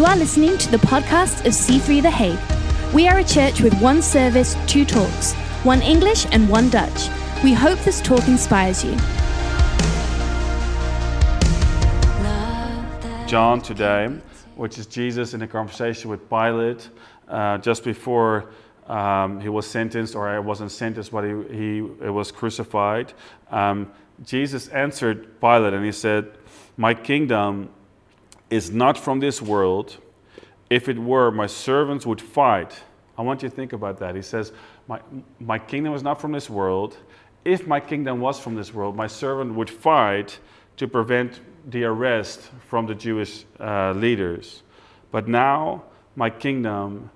You are listening to the podcast of C3 The Hague. We are a church with one service, two talks, one English and one Dutch. We hope this talk inspires you. John today, which is Jesus in a conversation with Pilate uh, just before um, he was sentenced, or it wasn't sentenced, but he, he was crucified. Um, Jesus answered Pilate and he said, My kingdom is not from this world. If it were, my servants would fight. I want you to think about that. He says, My, my kingdom is not from this world. If my kingdom was from this world, my servant would fight to prevent the arrest from the Jewish uh, leaders. But now my kingdom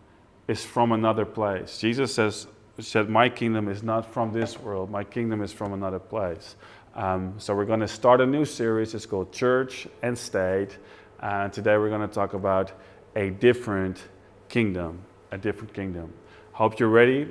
is from another place. Jesus says, said, My kingdom is not from this world, my kingdom is from another place. Um, so we're going to start a new series. It's called Church and State. And today we're going to talk about a different kingdom. A different kingdom. Hope you're ready.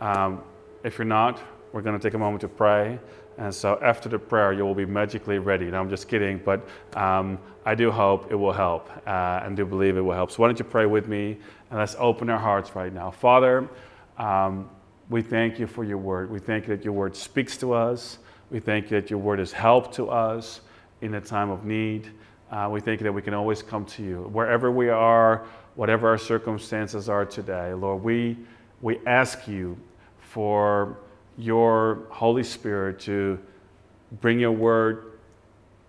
Um, if you're not, we're going to take a moment to pray. And so after the prayer, you will be magically ready. And I'm just kidding, but um, I do hope it will help uh, and do believe it will help. So why don't you pray with me and let's open our hearts right now. Father, um, we thank you for your word. We thank you that your word speaks to us. We thank you that your word is help to us in a time of need. Uh, we thank you that we can always come to you. Wherever we are, whatever our circumstances are today, Lord, we, we ask you for your Holy Spirit to bring your word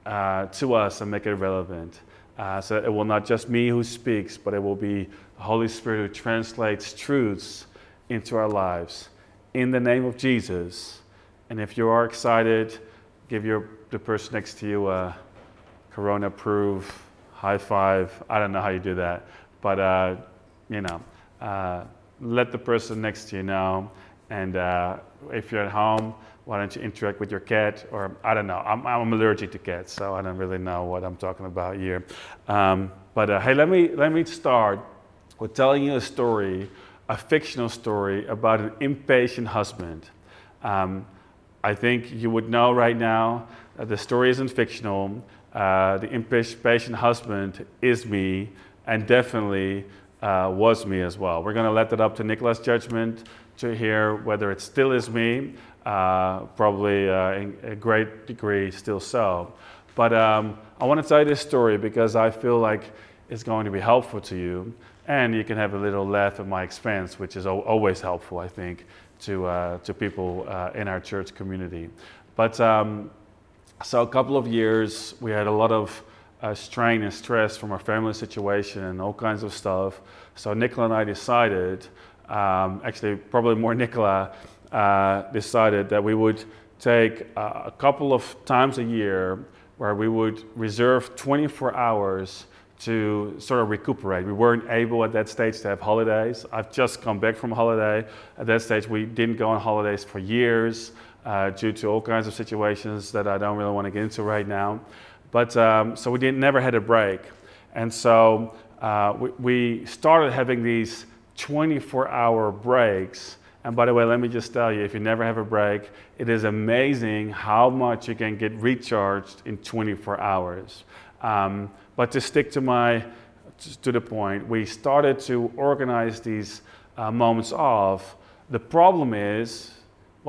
uh, to us and make it relevant. Uh, so it will not just me who speaks, but it will be the Holy Spirit who translates truths into our lives. In the name of Jesus. And if you are excited, give your, the person next to you a Corona proof high five. I don't know how you do that, but uh, you know, uh, let the person next to you know. And uh, if you're at home, why don't you interact with your cat? Or I don't know. I'm, I'm allergic to cats, so I don't really know what I'm talking about here. Um, but uh, hey, let me let me start with telling you a story, a fictional story about an impatient husband. Um, I think you would know right now that the story isn't fictional. Uh, the impatient husband is me, and definitely uh, was me as well. We're going to let that up to Nicola's judgment to hear whether it still is me, uh, probably uh, in a great degree still so. But um, I want to tell you this story because I feel like it's going to be helpful to you, and you can have a little laugh at my expense, which is always helpful, I think, to, uh, to people in our church community. But um, so, a couple of years, we had a lot of uh, strain and stress from our family situation and all kinds of stuff. So, Nicola and I decided, um, actually, probably more Nicola, uh, decided that we would take uh, a couple of times a year where we would reserve 24 hours to sort of recuperate. We weren't able at that stage to have holidays. I've just come back from holiday. At that stage, we didn't go on holidays for years uh, due to all kinds of situations that I don't really want to get into right now. But um, so we didn't, never had a break. And so uh, we, we started having these 24 hour breaks. And by the way, let me just tell you if you never have a break, it is amazing how much you can get recharged in 24 hours. Um, but to stick to my to the point, we started to organize these uh, moments off. The problem is,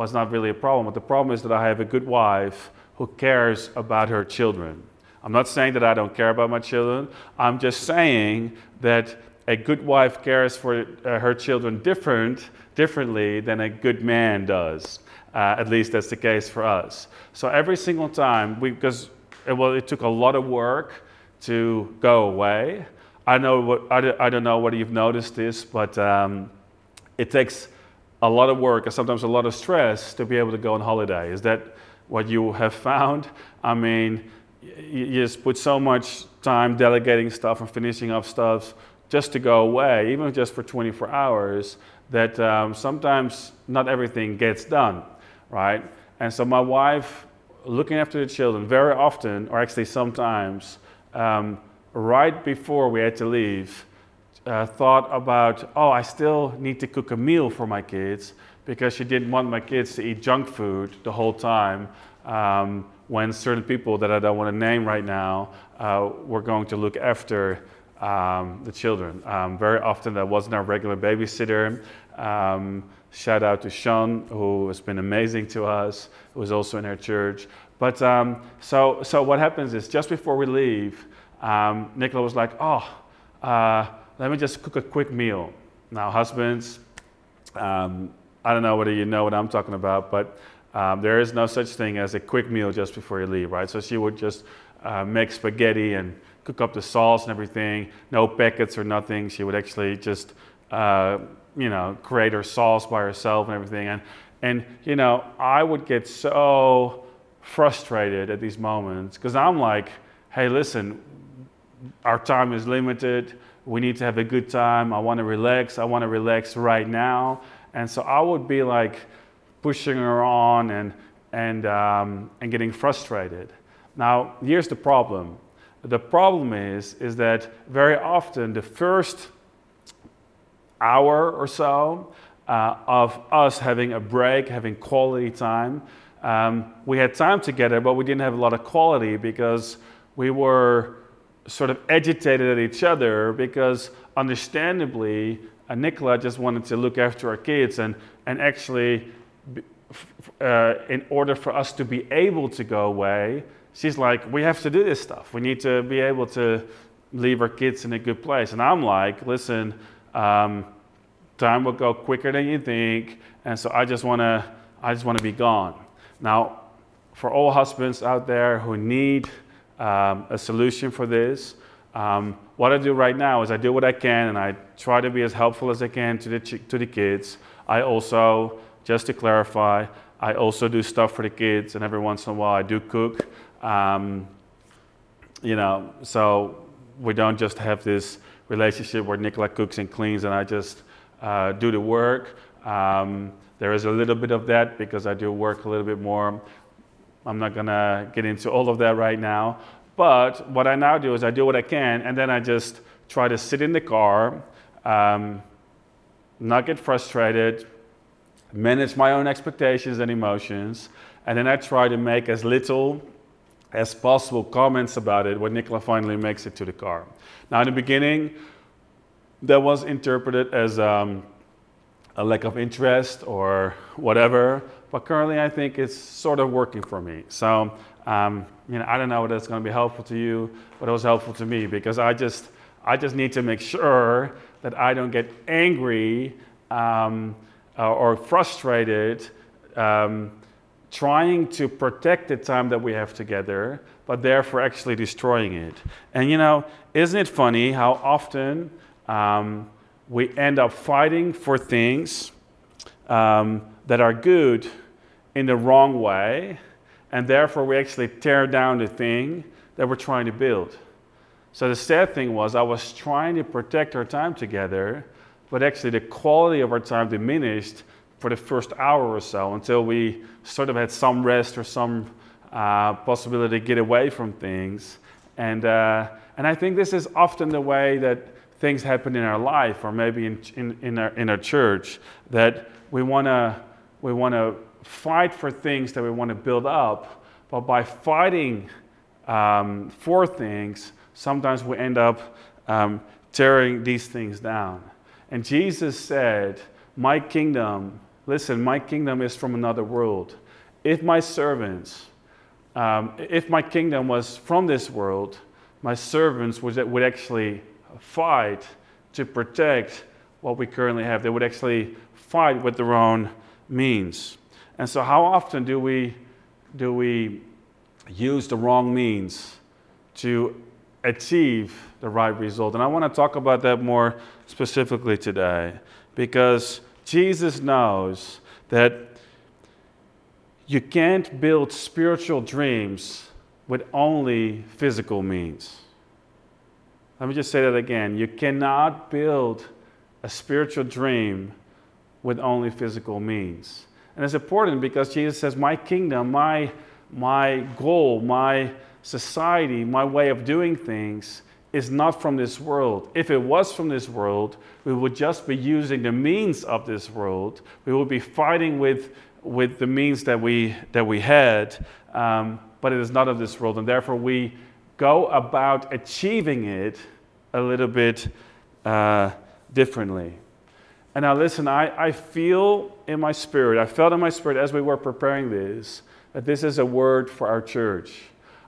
it's not really a problem, but the problem is that I have a good wife who cares about her children. I'm not saying that I don't care about my children. I'm just saying that a good wife cares for uh, her children different, differently than a good man does. Uh, at least that's the case for us. So every single time, we, because well, it took a lot of work to go away. I know what, I, don't know whether you've noticed this, but um, it takes a lot of work and sometimes a lot of stress to be able to go on holiday. Is that what you have found? I mean, you just put so much time delegating stuff and finishing up stuff just to go away, even just for 24 hours, that um, sometimes not everything gets done, right? And so my wife, looking after the children, very often, or actually sometimes, um, right before we had to leave, uh, thought about, oh, I still need to cook a meal for my kids because she didn't want my kids to eat junk food the whole time um, when certain people that I don't want to name right now uh, were going to look after um, the children. Um, very often that wasn't our regular babysitter. Um, shout out to Sean, who has been amazing to us, who was also in our church. But um, so, so what happens is just before we leave, um, Nicola was like, oh, uh, let me just cook a quick meal. Now, husbands, um, I don't know whether you know what I'm talking about, but um, there is no such thing as a quick meal just before you leave, right? So she would just uh, make spaghetti and cook up the sauce and everything, no packets or nothing. She would actually just, uh, you know, create her sauce by herself and everything. And, and, you know, I would get so frustrated at these moments because I'm like, hey, listen, our time is limited. We need to have a good time. I want to relax. I want to relax right now. And so I would be like pushing her on and, and, um, and getting frustrated. Now, here's the problem. The problem is, is that very often the first hour or so uh, of us having a break, having quality time, um, we had time together, but we didn't have a lot of quality because we were sort of agitated at each other because understandably Nicola just wanted to look after our kids and, and actually uh, in order for us to be able to go away she's like we have to do this stuff. We need to be able to leave our kids in a good place. And i'm like listen um, time will go quicker than you think and so i just want to i just want to be gone. Now for all husbands out there who need um, a solution for this. Um, what I do right now is I do what I can and I try to be as helpful as I can to the, to the kids. I also, just to clarify, I also do stuff for the kids and every once in a while I do cook. Um, you know, so we don't just have this relationship where Nicola cooks and cleans and I just uh, do the work. Um, there is a little bit of that because I do work a little bit more I'm not going to get into all of that right now. But what I now do is I do what I can, and then I just try to sit in the car, um, not get frustrated, manage my own expectations and emotions, and then I try to make as little as possible comments about it when Nicola finally makes it to the car. Now, in the beginning, that was interpreted as um, a lack of interest or whatever, but currently I think it's sort of working for me. So, um, you know, I don't know whether it's going to be helpful to you, but it was helpful to me because I just, I just need to make sure that I don't get angry um, or frustrated um, trying to protect the time that we have together, but therefore actually destroying it. And you know, isn't it funny how often um, we end up fighting for things um, that are good in the wrong way, and therefore we actually tear down the thing that we're trying to build. So the sad thing was, I was trying to protect our time together, but actually the quality of our time diminished for the first hour or so until we sort of had some rest or some uh, possibility to get away from things. And, uh, and I think this is often the way that things happen in our life or maybe in, in, in, our, in our church that we want to we want to fight for things that we want to build up, but by fighting um, for things, sometimes we end up um, tearing these things down. And Jesus said, My kingdom, listen, my kingdom is from another world. If my servants, um, if my kingdom was from this world, my servants would, would actually fight to protect what we currently have. They would actually fight with their own means. And so, how often do we, do we use the wrong means to achieve the right result? And I want to talk about that more specifically today because Jesus knows that you can't build spiritual dreams with only physical means. Let me just say that again. You cannot build a spiritual dream with only physical means. And it's important because Jesus says, My kingdom, my, my goal, my society, my way of doing things is not from this world. If it was from this world, we would just be using the means of this world. We would be fighting with, with the means that we, that we had, um, but it is not of this world. And therefore, we go about achieving it a little bit uh, differently. And now, listen, I, I feel in my spirit, I felt in my spirit as we were preparing this, that this is a word for our church.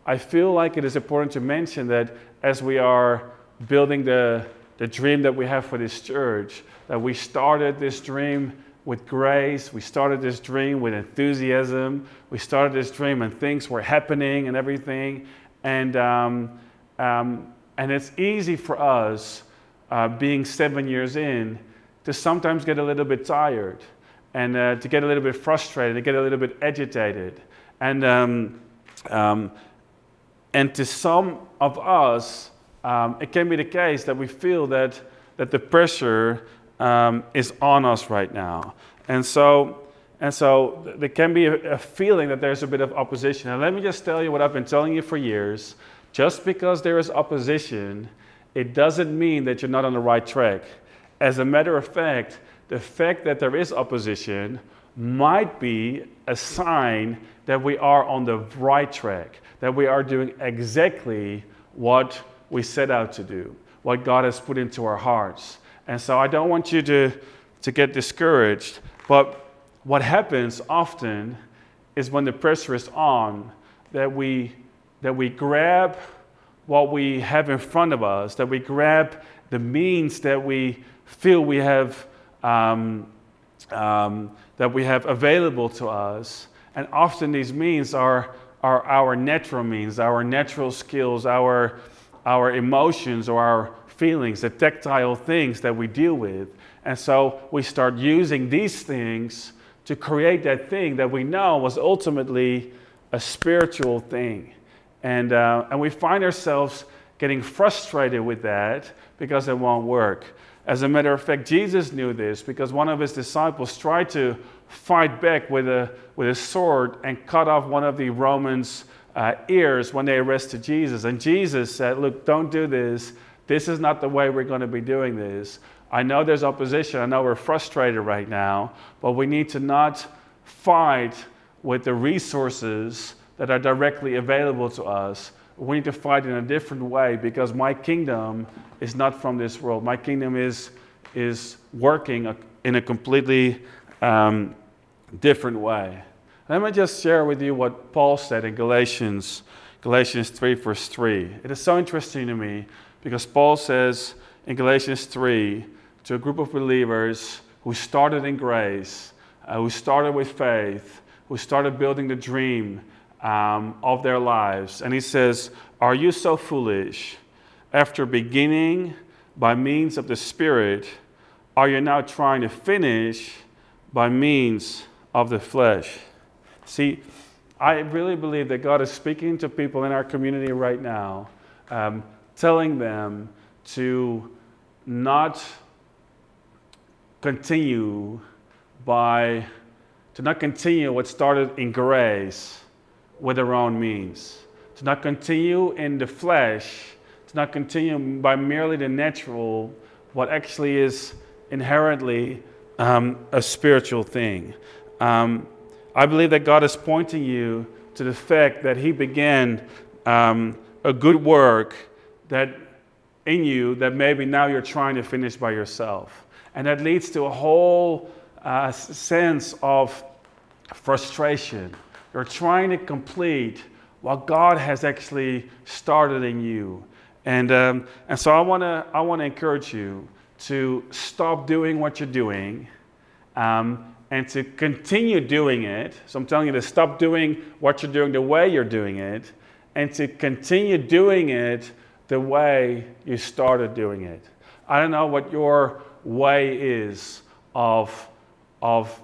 I feel like it is important to mention that as we are building the, the dream that we have for this church, that we started this dream with grace. We started this dream with enthusiasm. We started this dream and things were happening and everything. And, um, um, and it's easy for us, uh, being seven years in, to sometimes get a little bit tired and uh, to get a little bit frustrated, to get a little bit agitated. And, um, um, and to some of us, um, it can be the case that we feel that, that the pressure um, is on us right now. And so, and so there can be a, a feeling that there's a bit of opposition. And let me just tell you what I've been telling you for years. Just because there is opposition, it doesn't mean that you're not on the right track. As a matter of fact, the fact that there is opposition might be a sign that we are on the right track, that we are doing exactly what we set out to do, what God has put into our hearts. And so I don't want you to, to get discouraged, but what happens often is when the pressure is on, that we, that we grab what we have in front of us, that we grab the means that we feel we have, um, um, that we have available to us. And often these means are, are our natural means, our natural skills, our, our emotions or our feelings, the tactile things that we deal with. And so we start using these things to create that thing that we know was ultimately a spiritual thing. And, uh, and we find ourselves getting frustrated with that because it won't work. As a matter of fact, Jesus knew this because one of his disciples tried to fight back with a, with a sword and cut off one of the Romans' uh, ears when they arrested Jesus. And Jesus said, Look, don't do this. This is not the way we're going to be doing this. I know there's opposition. I know we're frustrated right now, but we need to not fight with the resources that are directly available to us. We need to fight in a different way because my kingdom is not from this world. My kingdom is, is working in a completely um, different way. Let me just share with you what Paul said in Galatians, Galatians 3, verse 3. It is so interesting to me because Paul says in Galatians 3 to a group of believers who started in grace, uh, who started with faith, who started building the dream um, of their lives. And he says, Are you so foolish? After beginning by means of the Spirit, are you now trying to finish by means of the flesh? See, I really believe that God is speaking to people in our community right now, um, telling them to not continue by, to not continue what started in grace with their own means, to not continue in the flesh, to not continue by merely the natural, what actually is inherently um, a spiritual thing. Um, I believe that God is pointing you to the fact that He began um, a good work that in you that maybe now you're trying to finish by yourself. And that leads to a whole uh, sense of frustration you're trying to complete what God has actually started in you. And, um, and so I want to I wanna encourage you to stop doing what you're doing um, and to continue doing it. So I'm telling you to stop doing what you're doing the way you're doing it and to continue doing it the way you started doing it. I don't know what your way is of, of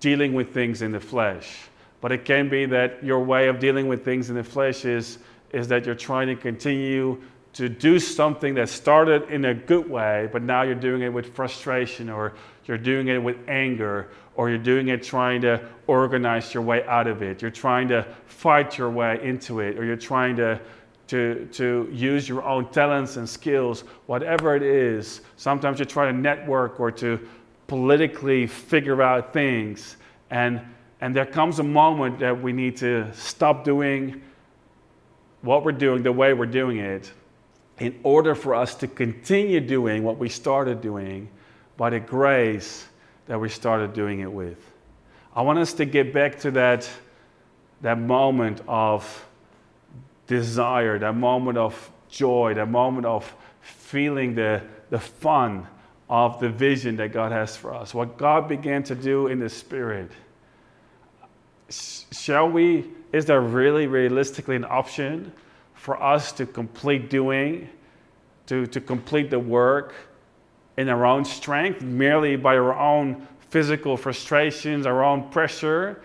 dealing with things in the flesh. But it can be that your way of dealing with things in the flesh is, is that you're trying to continue to do something that started in a good way, but now you're doing it with frustration, or you're doing it with anger, or you're doing it trying to organize your way out of it. You're trying to fight your way into it, or you're trying to, to, to use your own talents and skills, whatever it is. Sometimes you try to network or to politically figure out things. And and there comes a moment that we need to stop doing what we're doing the way we're doing it in order for us to continue doing what we started doing by the grace that we started doing it with. I want us to get back to that, that moment of desire, that moment of joy, that moment of feeling the, the fun of the vision that God has for us, what God began to do in the Spirit. Shall we, is there really realistically an option for us to complete doing, to, to complete the work in our own strength, merely by our own physical frustrations, our own pressure.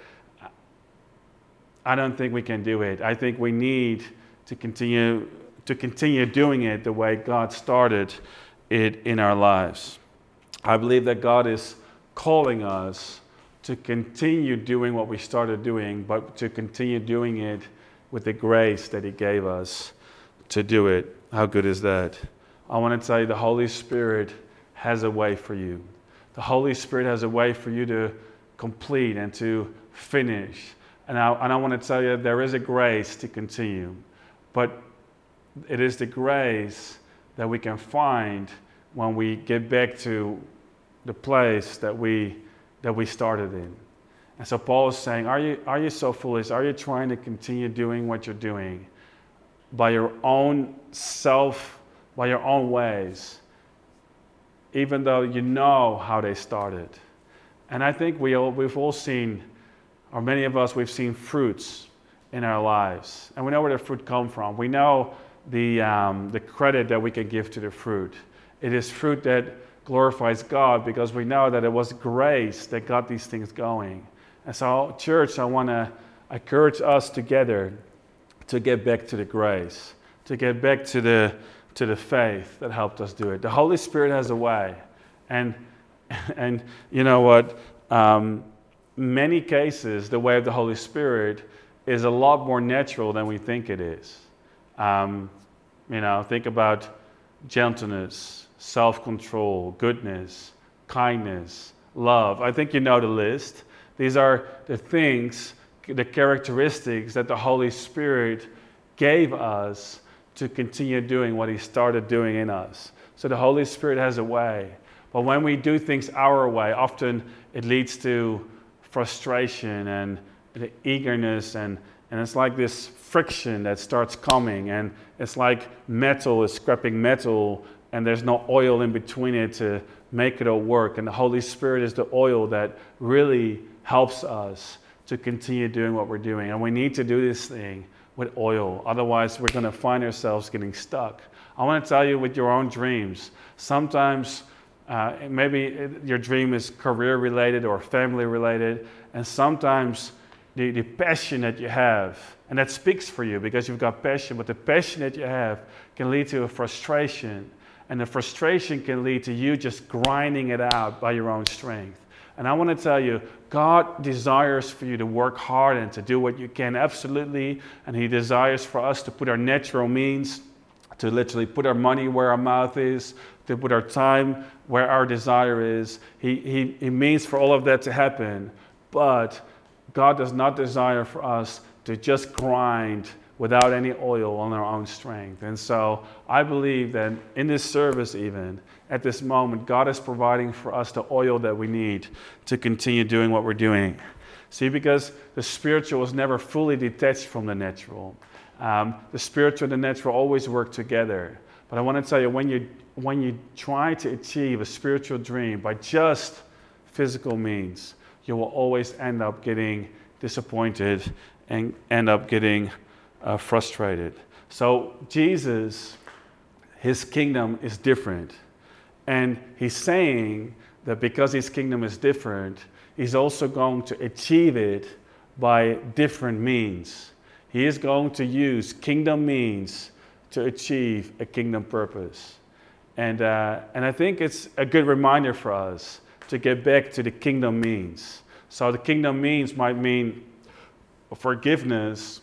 I don't think we can do it. I think we need to continue to continue doing it the way God started it in our lives. I believe that God is calling us to continue doing what we started doing, but to continue doing it with the grace that He gave us to do it. How good is that? I want to tell you the Holy Spirit has a way for you. The Holy Spirit has a way for you to complete and to finish. And I, and I want to tell you there is a grace to continue, but it is the grace that we can find when we get back to the place that we, that we started in. And so Paul is saying, are you, are you so foolish? Are you trying to continue doing what you're doing by your own self, by your own ways, even though you know how they started? And I think we all, we've all seen, or many of us, we've seen fruits in our lives. And we know where the fruit come from. We know the, um, the credit that we can give to the fruit. It is fruit that glorifies God because we know that it was grace that got these things going. And so, church, I want to encourage us together to get back to the grace, to get back to the, to the faith that helped us do it. The Holy Spirit has a way. And, and you know what? Um, many cases, the way of the Holy Spirit is a lot more natural than we think it is. Um, you know, think about gentleness, self control, goodness, kindness, love. I think you know the list. These are the things, the characteristics that the Holy Spirit gave us to continue doing what He started doing in us. So the Holy Spirit has a way. But when we do things our way, often it leads to frustration and the eagerness, and, and it's like this friction that starts coming, and it's like metal is scraping metal, and there's no oil in between it to make it all work. And the Holy Spirit is the oil that really helps us to continue doing what we're doing. And we need to do this thing with oil. Otherwise, we're going to find ourselves getting stuck. I want to tell you with your own dreams. Sometimes uh, maybe your dream is career related or family related, and sometimes the, the passion that you have, and that speaks for you because you've got passion, but the passion that you have can lead to a frustration, and the frustration can lead to you just grinding it out by your own strength. And I want to tell you, God desires for you to work hard and to do what you can, absolutely. And He desires for us to put our natural means, to literally put our money where our mouth is, to put our time where our desire is. He, he, he means for all of that to happen. But God does not desire for us to just grind without any oil on our own strength. And so I believe that in this service, even at this moment, God is providing for us the oil that we need to continue doing what we're doing. See, because the spiritual is never fully detached from the natural. Um, the spiritual and the natural always work together. But I want to tell you, when you, when you try to achieve a spiritual dream by just physical means, you will always end up getting disappointed and end up getting uh, frustrated. So, Jesus, his kingdom is different. And he's saying that because his kingdom is different, he's also going to achieve it by different means. He is going to use kingdom means to achieve a kingdom purpose. And, uh, and I think it's a good reminder for us to get back to the kingdom means. So, the kingdom means might mean forgiveness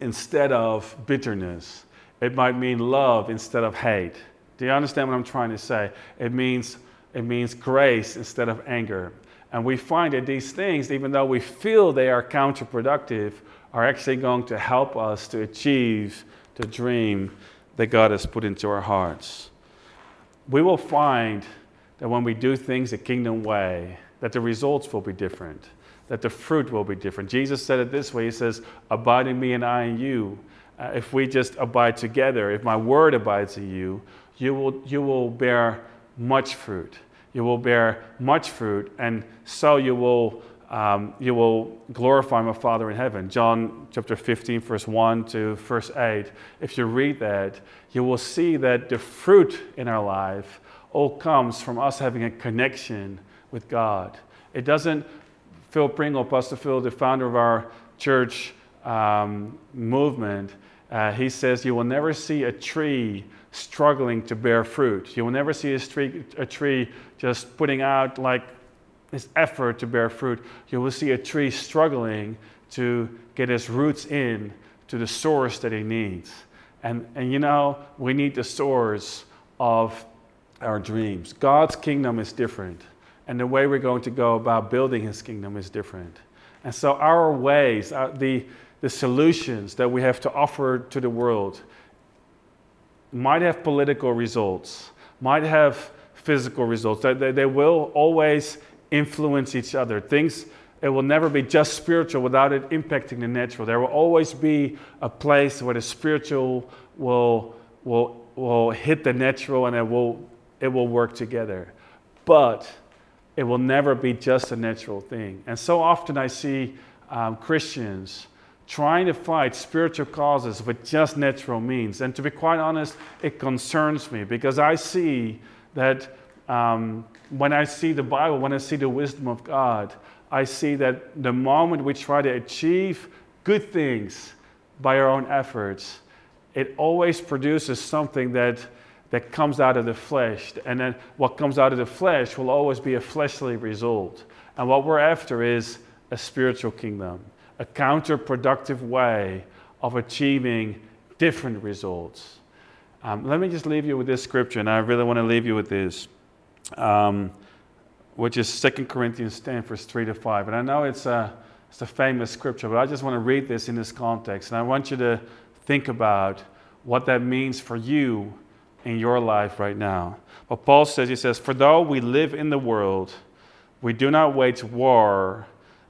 instead of bitterness. It might mean love instead of hate. Do you understand what I'm trying to say? It means, it means grace instead of anger. And we find that these things, even though we feel they are counterproductive, are actually going to help us to achieve the dream that God has put into our hearts. We will find that when we do things the kingdom way, that the results will be different, that the fruit will be different. Jesus said it this way He says, Abide in me and I in you. Uh, if we just abide together, if my word abides in you, you will, you will bear much fruit. You will bear much fruit, and so you will, um, you will glorify my Father in heaven. John chapter 15, verse 1 to verse 8. If you read that, you will see that the fruit in our life all comes from us having a connection with God. It doesn't, Phil Pringle, Pastor Phil, the founder of our church um, movement, uh, he says, You will never see a tree struggling to bear fruit. You will never see a tree, a tree just putting out like this effort to bear fruit. You will see a tree struggling to get its roots in to the source that it needs. And, and you know, we need the source of our dreams. God's kingdom is different, and the way we're going to go about building his kingdom is different. And so, our ways, uh, the, the solutions that we have to offer to the world, might have political results, might have physical results. They, they, they will always influence each other. Things, it will never be just spiritual without it impacting the natural. There will always be a place where the spiritual will, will, will hit the natural and it will, it will work together. But it will never be just a natural thing. And so often I see um, Christians trying to fight spiritual causes with just natural means. And to be quite honest, it concerns me because I see that um, when I see the Bible, when I see the wisdom of God, I see that the moment we try to achieve good things by our own efforts, it always produces something that, that comes out of the flesh. And then what comes out of the flesh will always be a fleshly result. And what we're after is a spiritual kingdom a counterproductive way of achieving different results. Um, let me just leave you with this scripture, and I really want to leave you with this, um, which is 2 Corinthians 10, verse 3 to 5. And I know it's a, it's a famous scripture, but I just want to read this in this context. And I want you to think about what that means for you in your life right now. But Paul says, he says, For though we live in the world, we do not wage war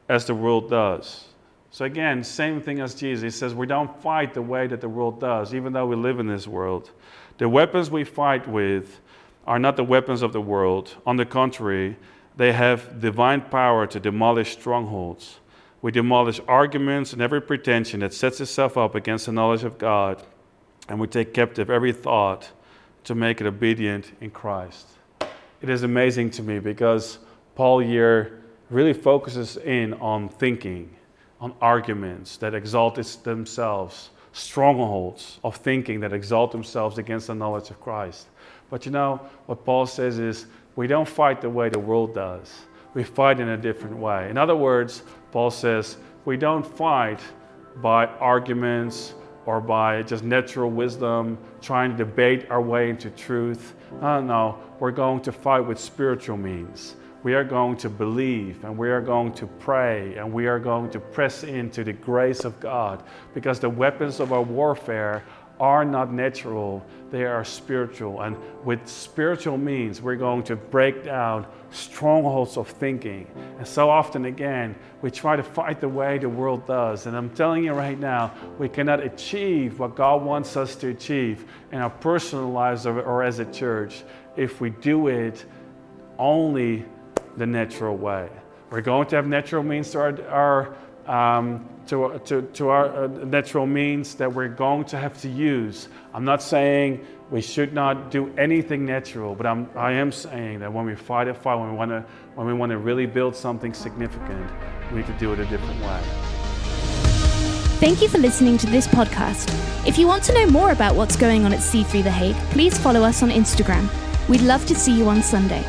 as the world does. So, again, same thing as Jesus. He says we don't fight the way that the world does, even though we live in this world. The weapons we fight with are not the weapons of the world. On the contrary, they have divine power to demolish strongholds. We demolish arguments and every pretension that sets itself up against the knowledge of God, and we take captive every thought to make it obedient in Christ. It is amazing to me because Paul here really focuses in on thinking on arguments that exalt themselves, strongholds of thinking that exalt themselves against the knowledge of Christ. But you know, what Paul says is we don't fight the way the world does, we fight in a different way. In other words, Paul says we don't fight by arguments or by just natural wisdom, trying to debate our way into truth. No, no, we're going to fight with spiritual means we are going to believe and we are going to pray and we are going to press into the grace of God because the weapons of our warfare are not natural, they are spiritual. And with spiritual means, we're going to break down strongholds of thinking. And so often, again, we try to fight the way the world does. And I'm telling you right now, we cannot achieve what God wants us to achieve in our personal lives or as a church if we do it only the natural way. We're going to have natural means to our, our um, to, to, to our uh, natural means that we're going to have to use. I'm not saying we should not do anything natural, but I'm, I am saying that when we fight a fight, when we want to when we want to really build something significant, we need to do it a different way. Thank you for listening to this podcast. If you want to know more about what's going on at C3 The Hague, please follow us on Instagram. We'd love to see you on Sunday.